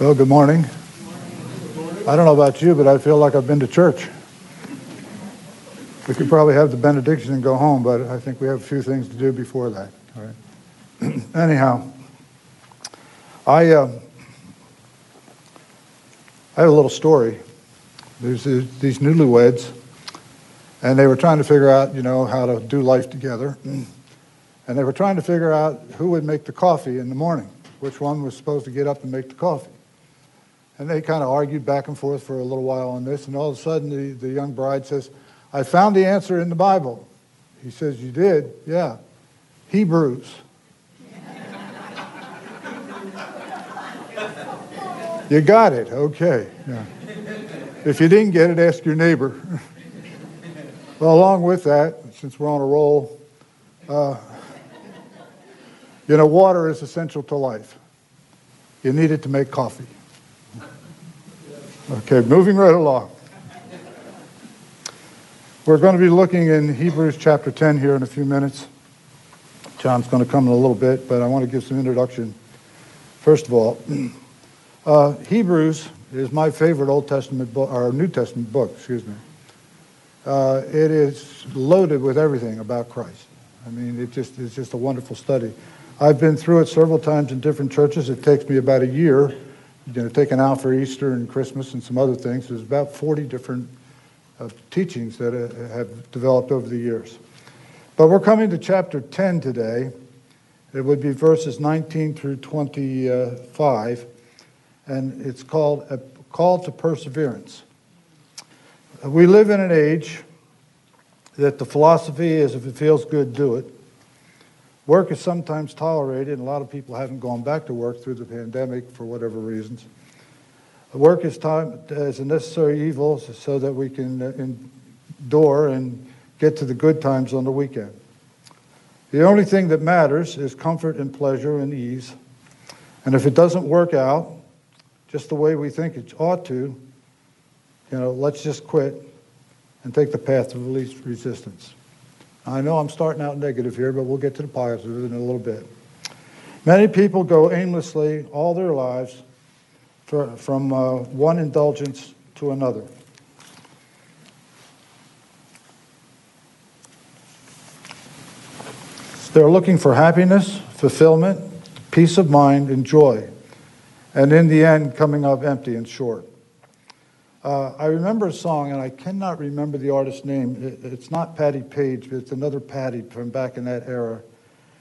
Well, good morning. I don't know about you, but I feel like I've been to church. We could probably have the benediction and go home, but I think we have a few things to do before that. All right. Anyhow, I uh, I have a little story. There's these newlyweds, and they were trying to figure out, you know, how to do life together, and they were trying to figure out who would make the coffee in the morning, which one was supposed to get up and make the coffee. And they kind of argued back and forth for a little while on this, and all of a sudden the, the young bride says, I found the answer in the Bible. He says, You did? Yeah. Hebrews. you got it. Okay. Yeah. If you didn't get it, ask your neighbor. well, along with that, since we're on a roll, uh, you know, water is essential to life. You need it to make coffee. Okay, moving right along. We're going to be looking in Hebrews chapter 10 here in a few minutes. John's going to come in a little bit, but I want to give some introduction. First of all, uh, Hebrews is my favorite Old Testament book, or New Testament book, excuse me. Uh, it is loaded with everything about Christ. I mean, it just it's just a wonderful study. I've been through it several times in different churches. It takes me about a year you know, taken out for Easter and Christmas and some other things. There's about 40 different uh, teachings that uh, have developed over the years. But we're coming to chapter 10 today. It would be verses 19 through 25, and it's called A Call to Perseverance. We live in an age that the philosophy is if it feels good, do it. Work is sometimes tolerated, and a lot of people haven't gone back to work through the pandemic for whatever reasons. Work is, time, is a necessary evil so that we can uh, endure and get to the good times on the weekend. The only thing that matters is comfort and pleasure and ease. And if it doesn't work out just the way we think it ought to, you know, let's just quit and take the path of least resistance. I know I'm starting out negative here, but we'll get to the positive in a little bit. Many people go aimlessly all their lives for, from uh, one indulgence to another. They're looking for happiness, fulfillment, peace of mind, and joy, and in the end, coming up empty and short. Uh, I remember a song, and I cannot remember the artist's name. It, it's not Patti Page, but it's another Patti from back in that era.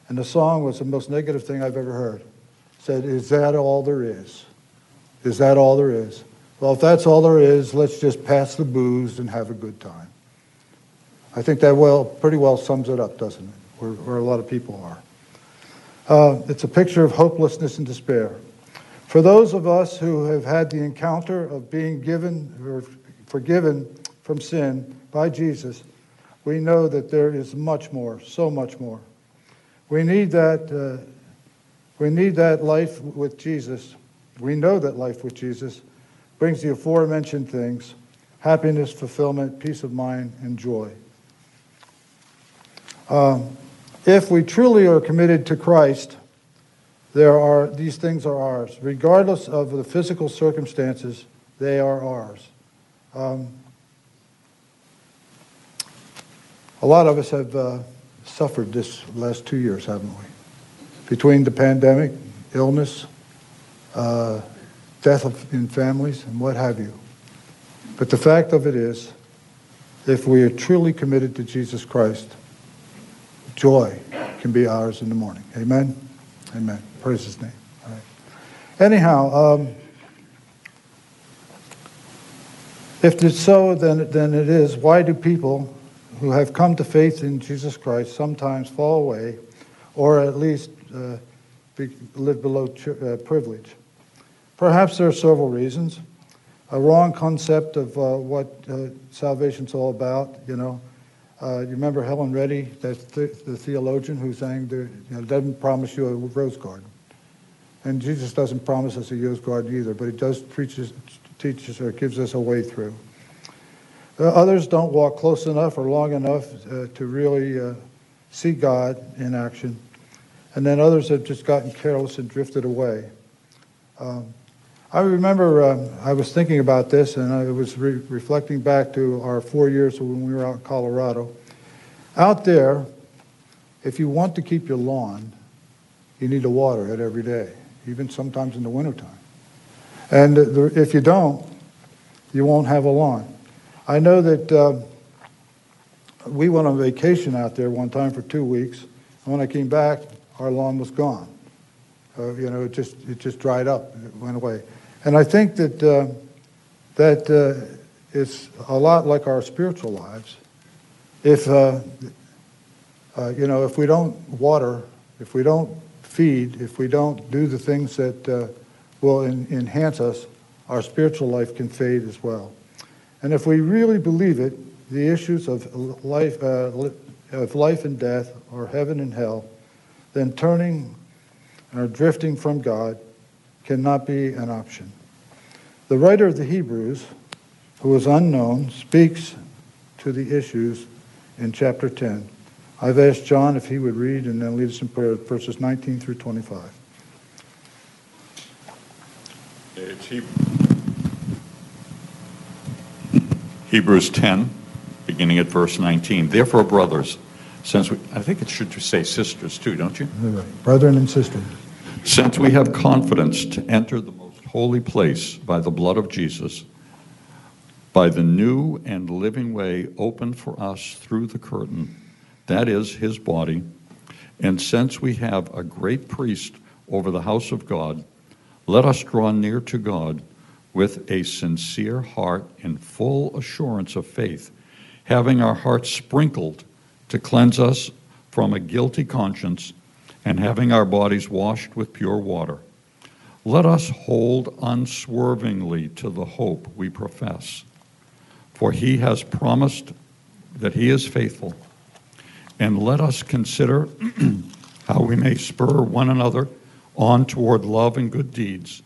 And the song was the most negative thing I've ever heard. It said, Is that all there is? Is that all there is? Well, if that's all there is, let's just pass the booze and have a good time. I think that well, pretty well sums it up, doesn't it? Where, where a lot of people are. Uh, it's a picture of hopelessness and despair. For those of us who have had the encounter of being given or forgiven from sin by Jesus, we know that there is much more, so much more. We need that. Uh, we need that life with Jesus. We know that life with Jesus brings the aforementioned things: happiness, fulfillment, peace of mind, and joy. Um, if we truly are committed to Christ, there are, these things are ours. Regardless of the physical circumstances, they are ours. Um, a lot of us have uh, suffered this last two years, haven't we? Between the pandemic, illness, uh, death of, in families, and what have you. But the fact of it is, if we are truly committed to Jesus Christ, joy can be ours in the morning. Amen? Amen. Praise his name. Anyhow, um, if it's so, then, then it is. Why do people who have come to faith in Jesus Christ sometimes fall away or at least uh, be, live below uh, privilege? Perhaps there are several reasons. A wrong concept of uh, what uh, salvation's all about, you know. Uh, you remember Helen Reddy, that's the, the theologian who sang, you know, doesn't promise you a rose garden. And Jesus doesn't promise us a rose garden either, but he does preaches, teaches or gives us a way through. Uh, others don't walk close enough or long enough uh, to really uh, see God in action. And then others have just gotten careless and drifted away. Um, I remember uh, I was thinking about this and I was re- reflecting back to our four years when we were out in Colorado. Out there, if you want to keep your lawn, you need to water it every day, even sometimes in the wintertime. And if you don't, you won't have a lawn. I know that uh, we went on vacation out there one time for two weeks, and when I came back, our lawn was gone. Uh, you know, it just it just dried up, it went away. And I think that uh, that uh, it's a lot like our spiritual lives. If uh, uh, you know, if we don't water, if we don't feed, if we don't do the things that uh, will en- enhance us, our spiritual life can fade as well. And if we really believe it, the issues of life, uh, of life and death, or heaven and hell, then turning or drifting from God cannot be an option. The writer of the Hebrews, who is unknown, speaks to the issues in chapter 10. I've asked John if he would read and then lead us in prayer, verses 19 through 25. It's Heb- Hebrews 10, beginning at verse 19. Therefore, brothers, since we, I think it should say sisters too, don't you? Brethren and sisters, Since we have confidence to enter the most holy place by the blood of Jesus, by the new and living way opened for us through the curtain, that is his body, and since we have a great priest over the house of God, let us draw near to God with a sincere heart in full assurance of faith, having our hearts sprinkled to cleanse us from a guilty conscience, and having our bodies washed with pure water. Let us hold unswervingly to the hope we profess, for he has promised that he is faithful. And let us consider how we may spur one another on toward love and good deeds.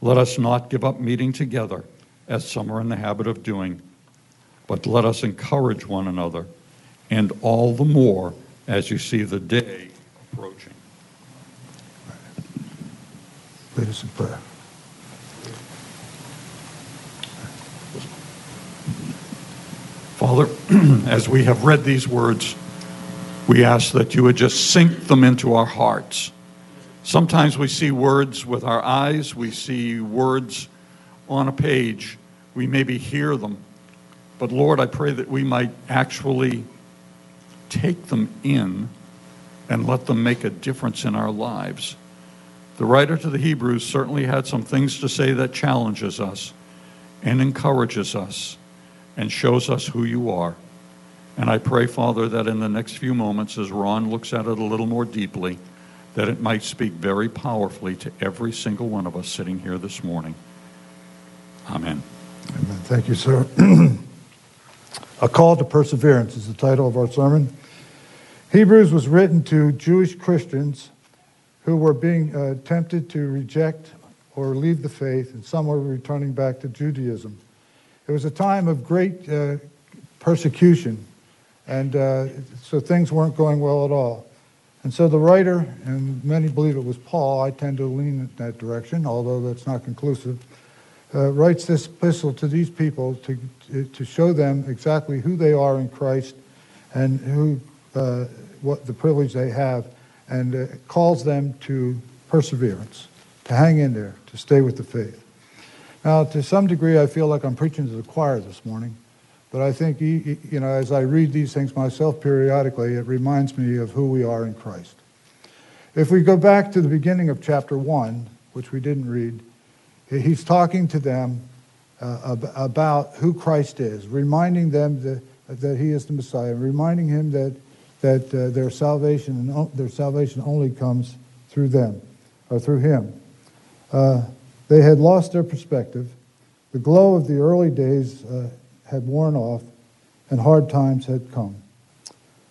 Let us not give up meeting together, as some are in the habit of doing, but let us encourage one another, and all the more as you see the day approaching. lead us in prayer. Father, as we have read these words, we ask that you would just sink them into our hearts. Sometimes we see words with our eyes, we see words on a page, we maybe hear them. But Lord, I pray that we might actually take them in and let them make a difference in our lives. The writer to the Hebrews certainly had some things to say that challenges us and encourages us and shows us who you are. And I pray, Father, that in the next few moments, as Ron looks at it a little more deeply, that it might speak very powerfully to every single one of us sitting here this morning. Amen. Amen. Thank you, sir. A Call to Perseverance is the title of our sermon. Hebrews was written to Jewish Christians who were being uh, tempted to reject or leave the faith, and some were returning back to Judaism. It was a time of great uh, persecution, and uh, so things weren't going well at all. And so the writer, and many believe it was Paul, I tend to lean in that direction, although that's not conclusive, uh, writes this epistle to these people to, to show them exactly who they are in Christ and who, uh, what the privilege they have, and uh, calls them to perseverance, to hang in there, to stay with the faith. Now, to some degree, I feel like I'm preaching to the choir this morning, but I think, you know, as I read these things myself periodically, it reminds me of who we are in Christ. If we go back to the beginning of chapter 1, which we didn't read, he's talking to them uh, about who Christ is, reminding them that, that he is the Messiah, reminding him that, that uh, their, salvation, their salvation only comes through them, or through him. Uh, they had lost their perspective. The glow of the early days uh, had worn off, and hard times had come.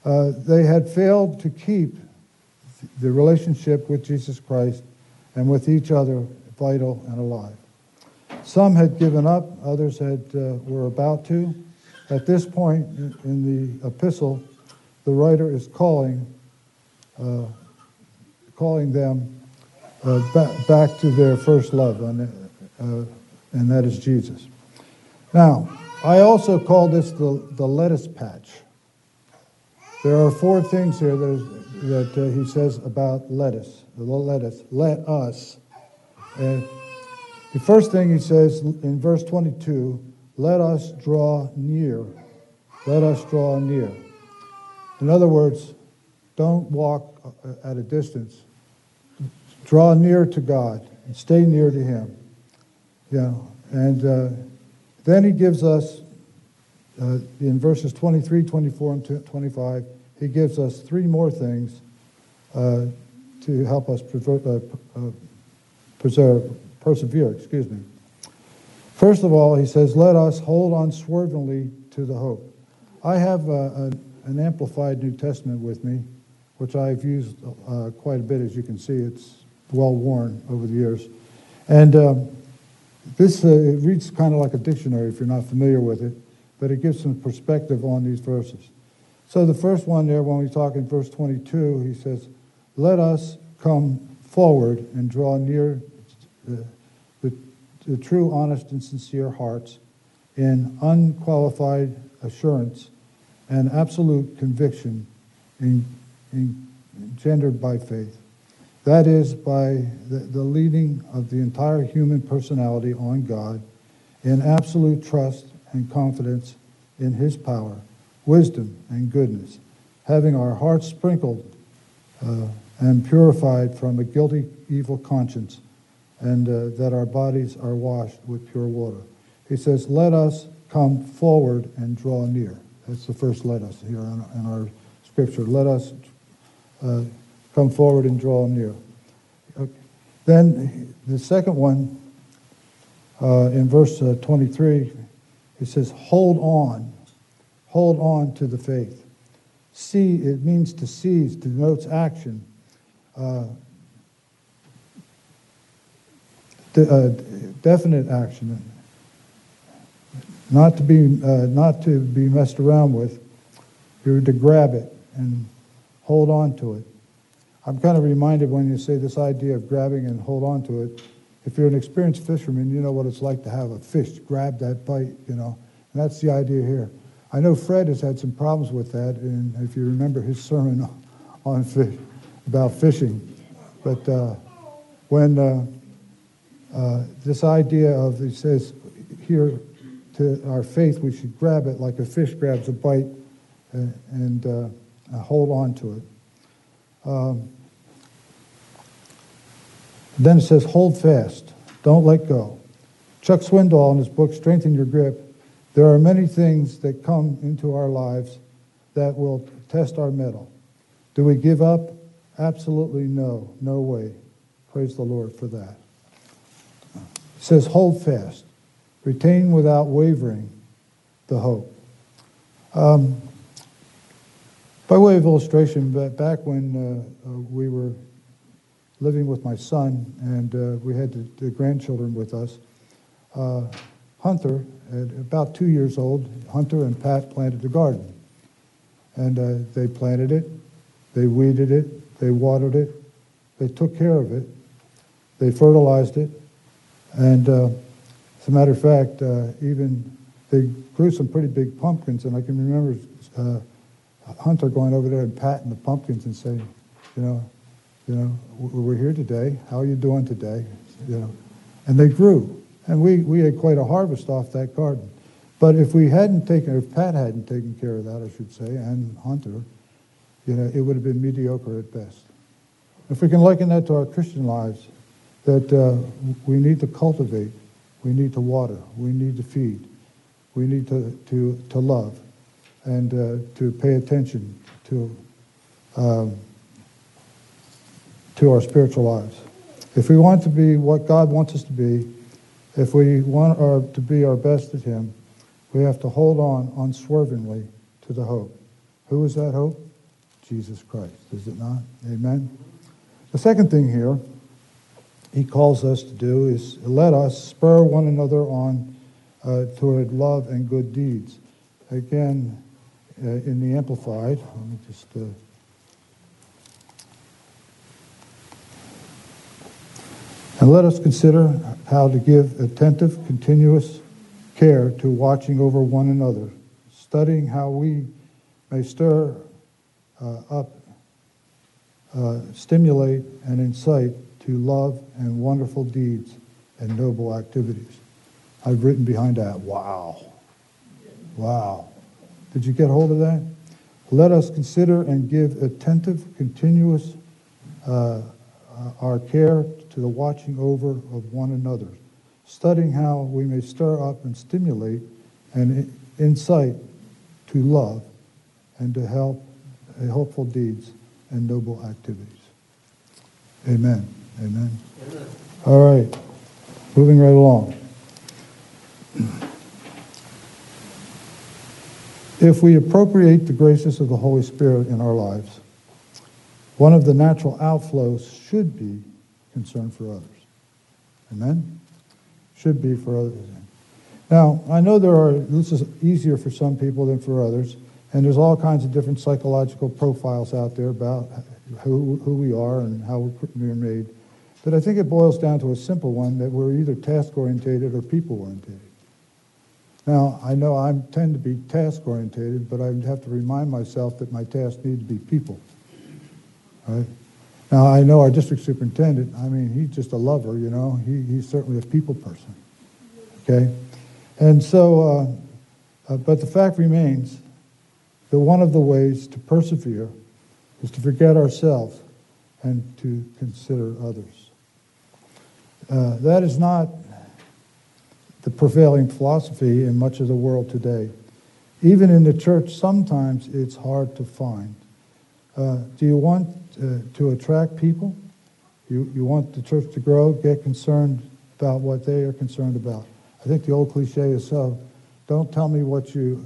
Uh, they had failed to keep the relationship with Jesus Christ and with each other vital and alive. Some had given up, others had, uh, were about to. At this point in the epistle, the writer is calling, uh, calling them uh, back, back to their first love. And uh, and that is Jesus. Now, I also call this the, the lettuce patch. There are four things here that, that uh, he says about lettuce. The lettuce, let us. And the first thing he says in verse 22 let us draw near. Let us draw near. In other words, don't walk uh, at a distance. Draw near to God and stay near to Him. You know, and uh, then he gives us, uh, in verses 23, 24, and 25, he gives us three more things uh, to help us preserve, uh, uh, preserve, persevere, excuse me. First of all, he says, let us hold on swervingly to the hope. I have a, a, an amplified New Testament with me, which I've used uh, quite a bit, as you can see. It's well worn over the years. And um, this uh, it reads kind of like a dictionary if you're not familiar with it, but it gives some perspective on these verses. So the first one there, when we talk in verse 22, he says, Let us come forward and draw near the, the, the true, honest, and sincere hearts in unqualified assurance and absolute conviction in, in, engendered by faith. That is, by the, the leading of the entire human personality on God in absolute trust and confidence in His power, wisdom, and goodness, having our hearts sprinkled uh, and purified from a guilty, evil conscience, and uh, that our bodies are washed with pure water. He says, Let us come forward and draw near. That's the first let us here in, our scripture. Let us uh, come forward and draw near. Okay. Then the second one, uh, in verse uh, 23, it says, hold on. Hold on to the faith. See, it means to seize, denotes action. Uh, de- uh, definite action. Not to be uh, not to be messed around with. You're to grab it and hold on to it. I'm kind of reminded when you say this idea of grabbing and hold on to it. If you're an experienced fisherman, you know what it's like to have a fish grab that bite, you know. And that's the idea here. I know Fred has had some problems with that, and if you remember his sermon on fish, about fishing. But uh, when uh, uh, this idea of, he says here, to our faith, we should grab it like a fish grabs a bite and, and uh, hold on to it. Um, then it says, hold fast, don't let go. Chuck Swindoll, in his book, Strengthen Your Grip, there are many things that come into our lives that will test our mettle. Do we give up? Absolutely no, no way. Praise the Lord for that. It says, hold fast, retain without wavering the hope. Um, by way of illustration, back when uh, uh, we were living with my son and uh, we had the, the, grandchildren with us, uh, Hunter, at about two years old, Hunter and Pat planted the garden. And uh, they planted it, they weeded it, they watered it, they took care of it, they fertilized it, and uh, as a matter of fact, even they grew some pretty big pumpkins, and I can remember Hunter going over there and patting the pumpkins and saying, you know, you know, we're here today. How are you doing today? You know, and they grew, and we we had quite a harvest off that garden. But if we hadn't taken, if Pat hadn't taken care of that, I should say, and Hunter, you know, it would have been mediocre at best. If we can liken that to our Christian lives, that uh, we need to cultivate, we need to water, we need to feed, we need to to to love and uh, to pay attention to, um, to our spiritual lives. If we want to be what God wants us to be, if we want our, to be our best at Him, we have to hold on unswervingly to the hope. Who is that hope? Jesus Christ, is it not? Amen. The second thing here he calls us to do is let us spur one another on uh, toward love and good deeds. Again, uh, in the Amplified. Let me just. Uh, And let us consider how to give attentive, continuous care to watching over one another, studying how we may stir uh, up, uh, stimulate, and incite to love and wonderful deeds and noble activities. I've written behind that, wow. Wow. Did you get hold of that? Let us consider and give attentive, continuous uh, uh, our care to the watching over of one another, studying how we may stir up and stimulate and incite to love and to help uh, helpful deeds and noble activities. Amen. Amen. All right. Moving right along. If we appropriate the graces of the Holy Spirit in our lives, one of the natural outflows should be concern for others. Amen? Should be for others. Now, I know there are, this is easier for some people than for others, and there's all kinds of different psychological profiles out there about who, who we are and how we're made. But I think it boils down to a simple one that we're either task orientated or people orientated. Now, I know I tend to be task orientated, but I have to remind myself that my tasks need to be people. Right? Now, I know our district superintendent, I mean, he's just a lover, you know, he, he's certainly a people person. Okay? And so, uh, uh, but the fact remains that one of the ways to persevere is to forget ourselves and to consider others. Uh, that is not the prevailing philosophy in much of the world today. Even in the church, sometimes it's hard to find. Uh, do you want uh, to attract people? You, you want the church to grow? Get concerned about what they are concerned about. I think the old cliche is so don't tell me what you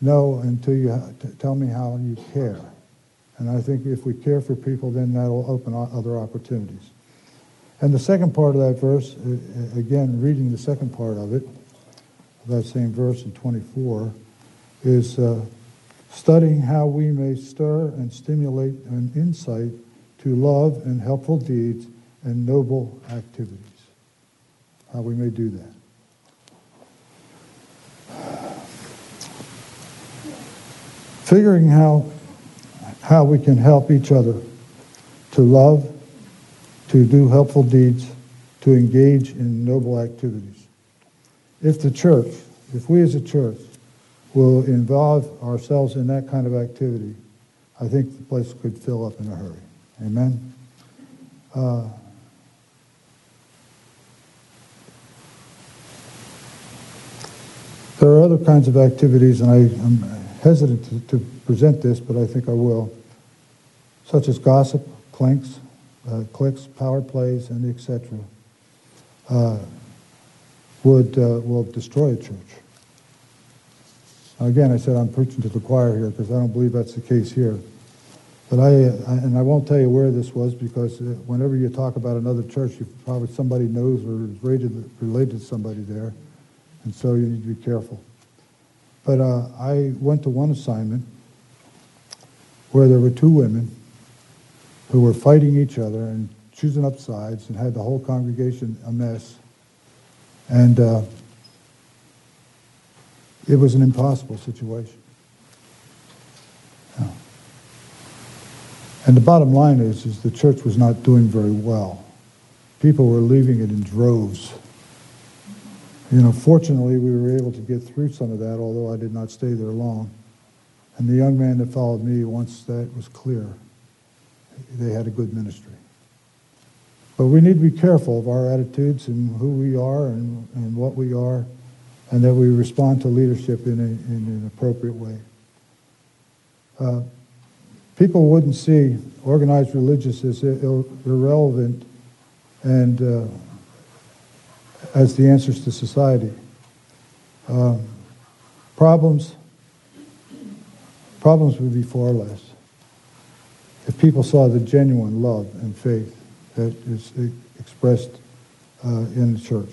know until you ha- tell me how you care. And I think if we care for people, then that'll open other opportunities. And the second part of that verse, again, reading the second part of it, that same verse in 24, is uh, studying how we may stir and stimulate an insight to love and helpful deeds and noble activities. How we may do that. Figuring how, how we can help each other to love, to do helpful deeds, to engage in noble activities. If the church, if we as a church will involve ourselves in that kind of activity, I think the place could fill up in a hurry. Amen? Uh, there are other kinds of activities, and I, I'm hesitant to, to present this, but I think I will, such as gossip, clinks, uh, clicks, power plays, and etc. Uh, would uh, will destroy a church. Again, I said I'm preaching to the choir here because I don't believe that's the case here. But I, I and I won't tell you where this was because uh, whenever you talk about another church, you probably somebody knows or is related related to somebody there, and so you need to be careful. But uh, I went to one assignment where there were two women who were fighting each other and choosing up sides and had the whole congregation a mess. And uh, it was an impossible situation. Yeah. And the bottom line is, is the church was not doing very well. People were leaving it in droves. You know, fortunately, we were able to get through some of that, although I did not stay there long. And the young man that followed me, once that was clear, they had a good ministry. But we need to be careful of our attitudes and who we are and, and what we are, and that we respond to leadership in, a, in an appropriate way. Uh, people wouldn't see organized religious as ir- irrelevant and uh, as the answers to society. Um, problems, problems would be far less if people saw the genuine love and faith that is expressed uh, in the church.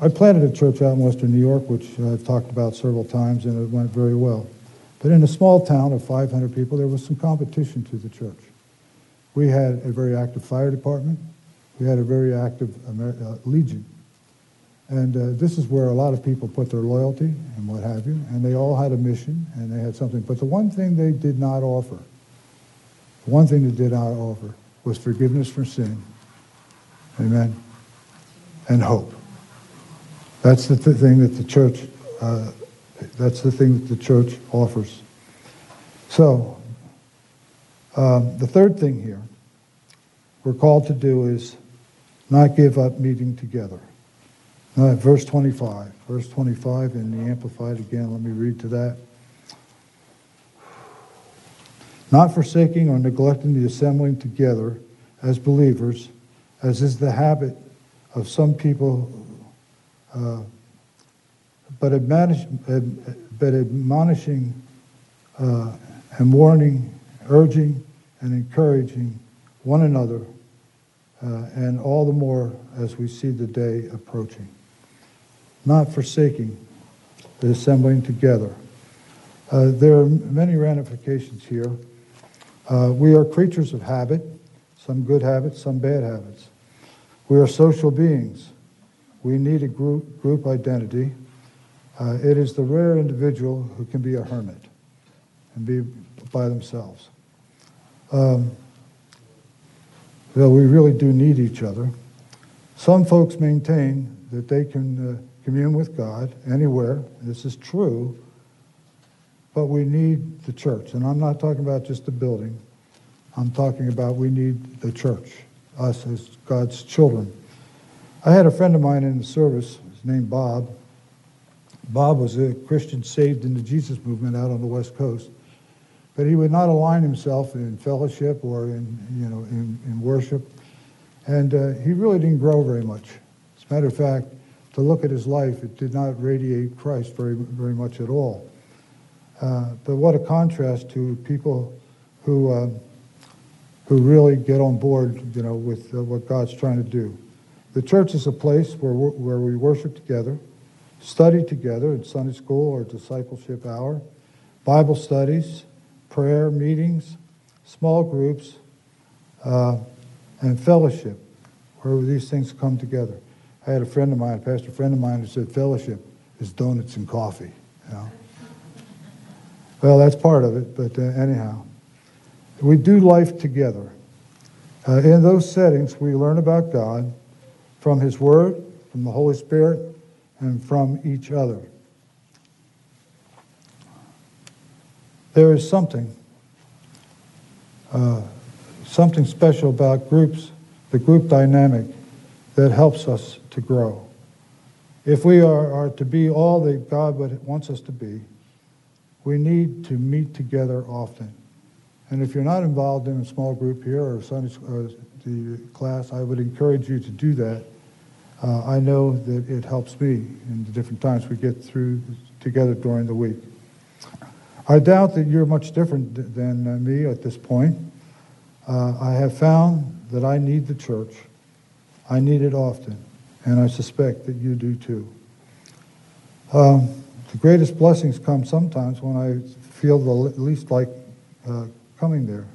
I planted a church out in western New York, which I've talked about several times, and it went very well. But in a small town of 500 people, there was some competition to the church. We had a very active fire department. We had a very active Amer- uh, Legion. And uh, this is where a lot of people put their loyalty and what have you, and they all had a mission and they had something. But the one thing they did not offer, one thing they did not offer was forgiveness for sin. Amen. And hope. That's the th- thing that the church, uh, that's the thing that the church offers. So, um, the third thing here we're called to do is not give up meeting together. Now, verse 25. Verse 25 in the Amplified again, let me read to that. Not forsaking or neglecting the assembling together as believers, as is the habit of some people, uh, but, admonish, but admonishing uh, and warning, urging, and encouraging one another, uh, and all the more as we see the day approaching. Not forsaking the assembling together. Uh, there are many ramifications here. Uh, we are creatures of habit, some good habits, some bad habits. We are social beings. We need a group, group identity. Uh, it is the rare individual who can be a hermit and be by themselves. Um, well, we really do need each other. Some folks maintain that they can uh, commune with God anywhere. This is true, but we need the church. And I'm not talking about just the building. I'm talking about we need the church, us as God's children. I had a friend of mine in the service, his name Bob. Bob was a Christian saved in the Jesus movement out on the West Coast. But he would not align himself in fellowship or in, you know, in, in worship. And uh, he really didn't grow very much. As a matter of fact, to look at his life, it did not radiate Christ very, very much at all. Uh, but what a contrast to people who, uh, who really get on board, you know, with uh, what God's trying to do. The church is a place where, where we worship together, study together in Sunday school or discipleship hour, Bible studies, prayer meetings, small groups, uh, and fellowship, where these things come together. I had a friend of mine, a pastor friend of mine, who said fellowship is donuts and coffee. You know? Well, that's part of it, but uh, anyhow, we do life together. Uh, in those settings, we learn about God from His Word, from the Holy Spirit, and from each other. There is something, uh, something special about groups, the group dynamic, that helps us to grow. If we are, are to be all that God would, wants us to be, we need to meet together often. And if you're not involved in a small group here or Sunday or the class, I would encourage you to do that. Uh, I know that it helps me in the different times we get through together during the week. I doubt that you're much different than uh, me at this point. Uh, I have found that I need the church. I need it often, and I suspect that you do too. Um, the greatest blessings come sometimes when I feel the least like uh, coming there.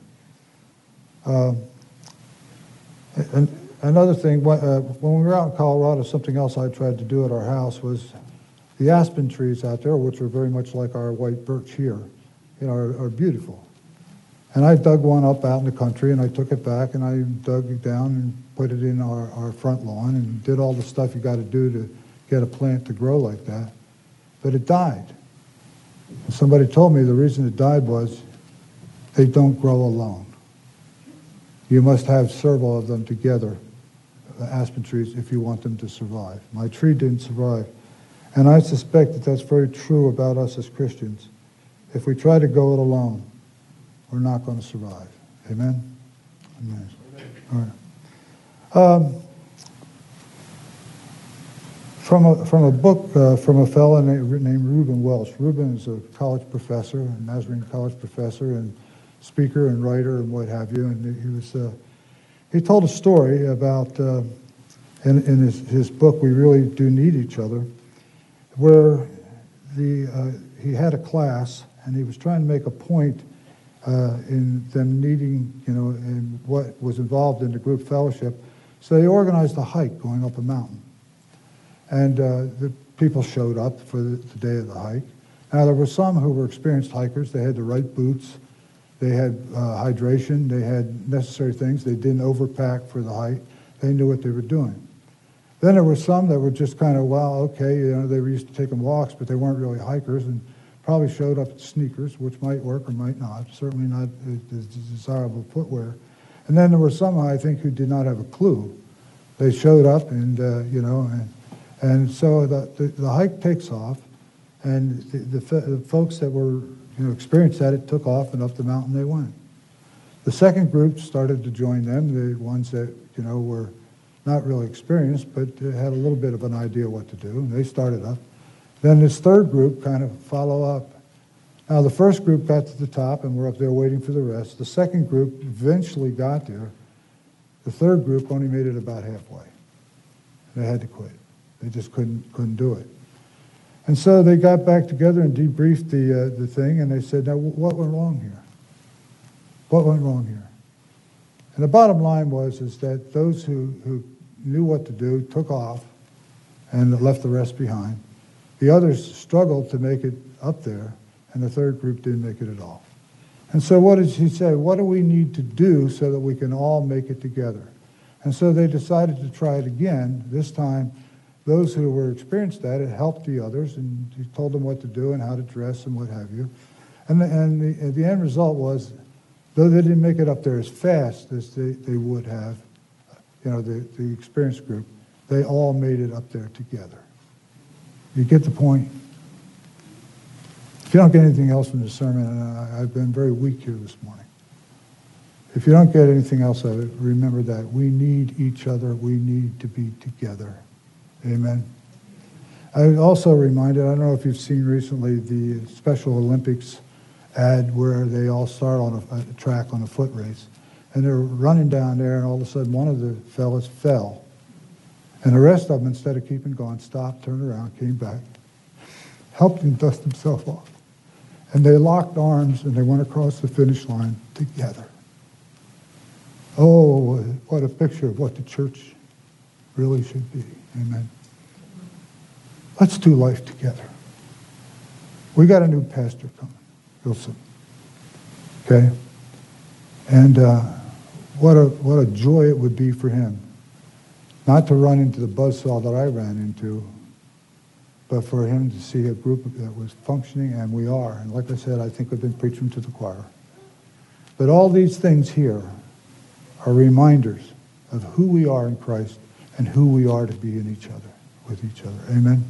Um, and another thing, wh- uh, when we were out in Colorado, something else I tried to do at our house was the aspen trees out there, which are very much like our white birch here, you know, are, are beautiful. And I dug one up out in the country, and I took it back, and I dug it down and put it in our, our front lawn, and did all the stuff you got to do to get a plant to grow like that. But it died. Somebody told me the reason it died was they don't grow alone. You must have several of them together, the aspen trees, if you want them to survive. My tree didn't survive. And I suspect that that's very true about us as Christians. If we try to go it alone, we're not going to survive. Amen? Amen. All right. Um, from a, from a book uh, from a fellow named, named Reuben Welch. Reuben is a college professor, a Nazarene college professor, and speaker and writer and what have you. And he was uh, he told a story about uh, in, in his, his book. We really do need each other, where the uh, he had a class and he was trying to make a point uh, in them needing, you know, and what was involved in the group fellowship So they organized a hike going up a mountain. And uh, the people showed up for the, the day of the hike. Now, there were some who were experienced hikers. They had the right boots, they had uh, hydration, they had necessary things. They didn't overpack for the hike. They knew what they were doing. Then there were some that were just kind of, well, okay, you know, they were used to taking walks, but they weren't really hikers and probably showed up in sneakers, which might work or might not, certainly not the desirable footwear. And then there were some, I think, who did not have a clue. They showed up and, uh, you know, and, and so the, the, the hike takes off, and the, the, fo- the folks that were, you know, experienced at it took off and up the mountain they went. The second group started to join them, the ones that, you know, were not really experienced, but had a little bit of an idea what to do, and they started up. Then this third group kind of follow up. Now, the first group got to the top, and we're up there waiting for the rest. The second group eventually got there. The third group only made it about halfway. They had to quit. They just couldn't couldn't do it. And so they got back together and debriefed the uh, the thing, and they said, "Now, what went wrong here? What went wrong here?" And the bottom line was is that those who, who knew what to do took off and left the rest behind. The others struggled to make it up there, and the third group didn't make it at all. And so what did he say? What do we need to do so that we can all make it together? And so they decided to try it again. This time, those who were experienced at it helped the others, and he told them what to do and how to dress and what have you. And the, and the, the end result was though they didn't make it up there as fast as they, they would have, you know, the, the experienced group, they all made it up there together. You get the point? If you don't get anything else from the sermon, and I, I've been very weak here this morning. If you don't get anything else out of it, remember that we need each other. We need to be together. Amen. I was also reminded, I don't know if you've seen recently the Special Olympics ad where they all start on a, a track on a foot race. And they're running down there, and all of a sudden one of the fellas fell. And the rest of them, instead of keeping going, stopped, turned around, came back, helped him dust himself off. And they locked arms and they went across the finish line together. Oh, what a picture of what the church really should be. Amen. Let's do life together. We got a new pastor coming real soon. Okay? And uh, what, a, what a joy it would be for him not to run into the buzzsaw that I ran into, but for him to see a group that was functioning, and we are. And like I said, I think we've been preaching to the choir. But all these things here are reminders of who we are in Christ and who we are to be in each other, with each other. Amen?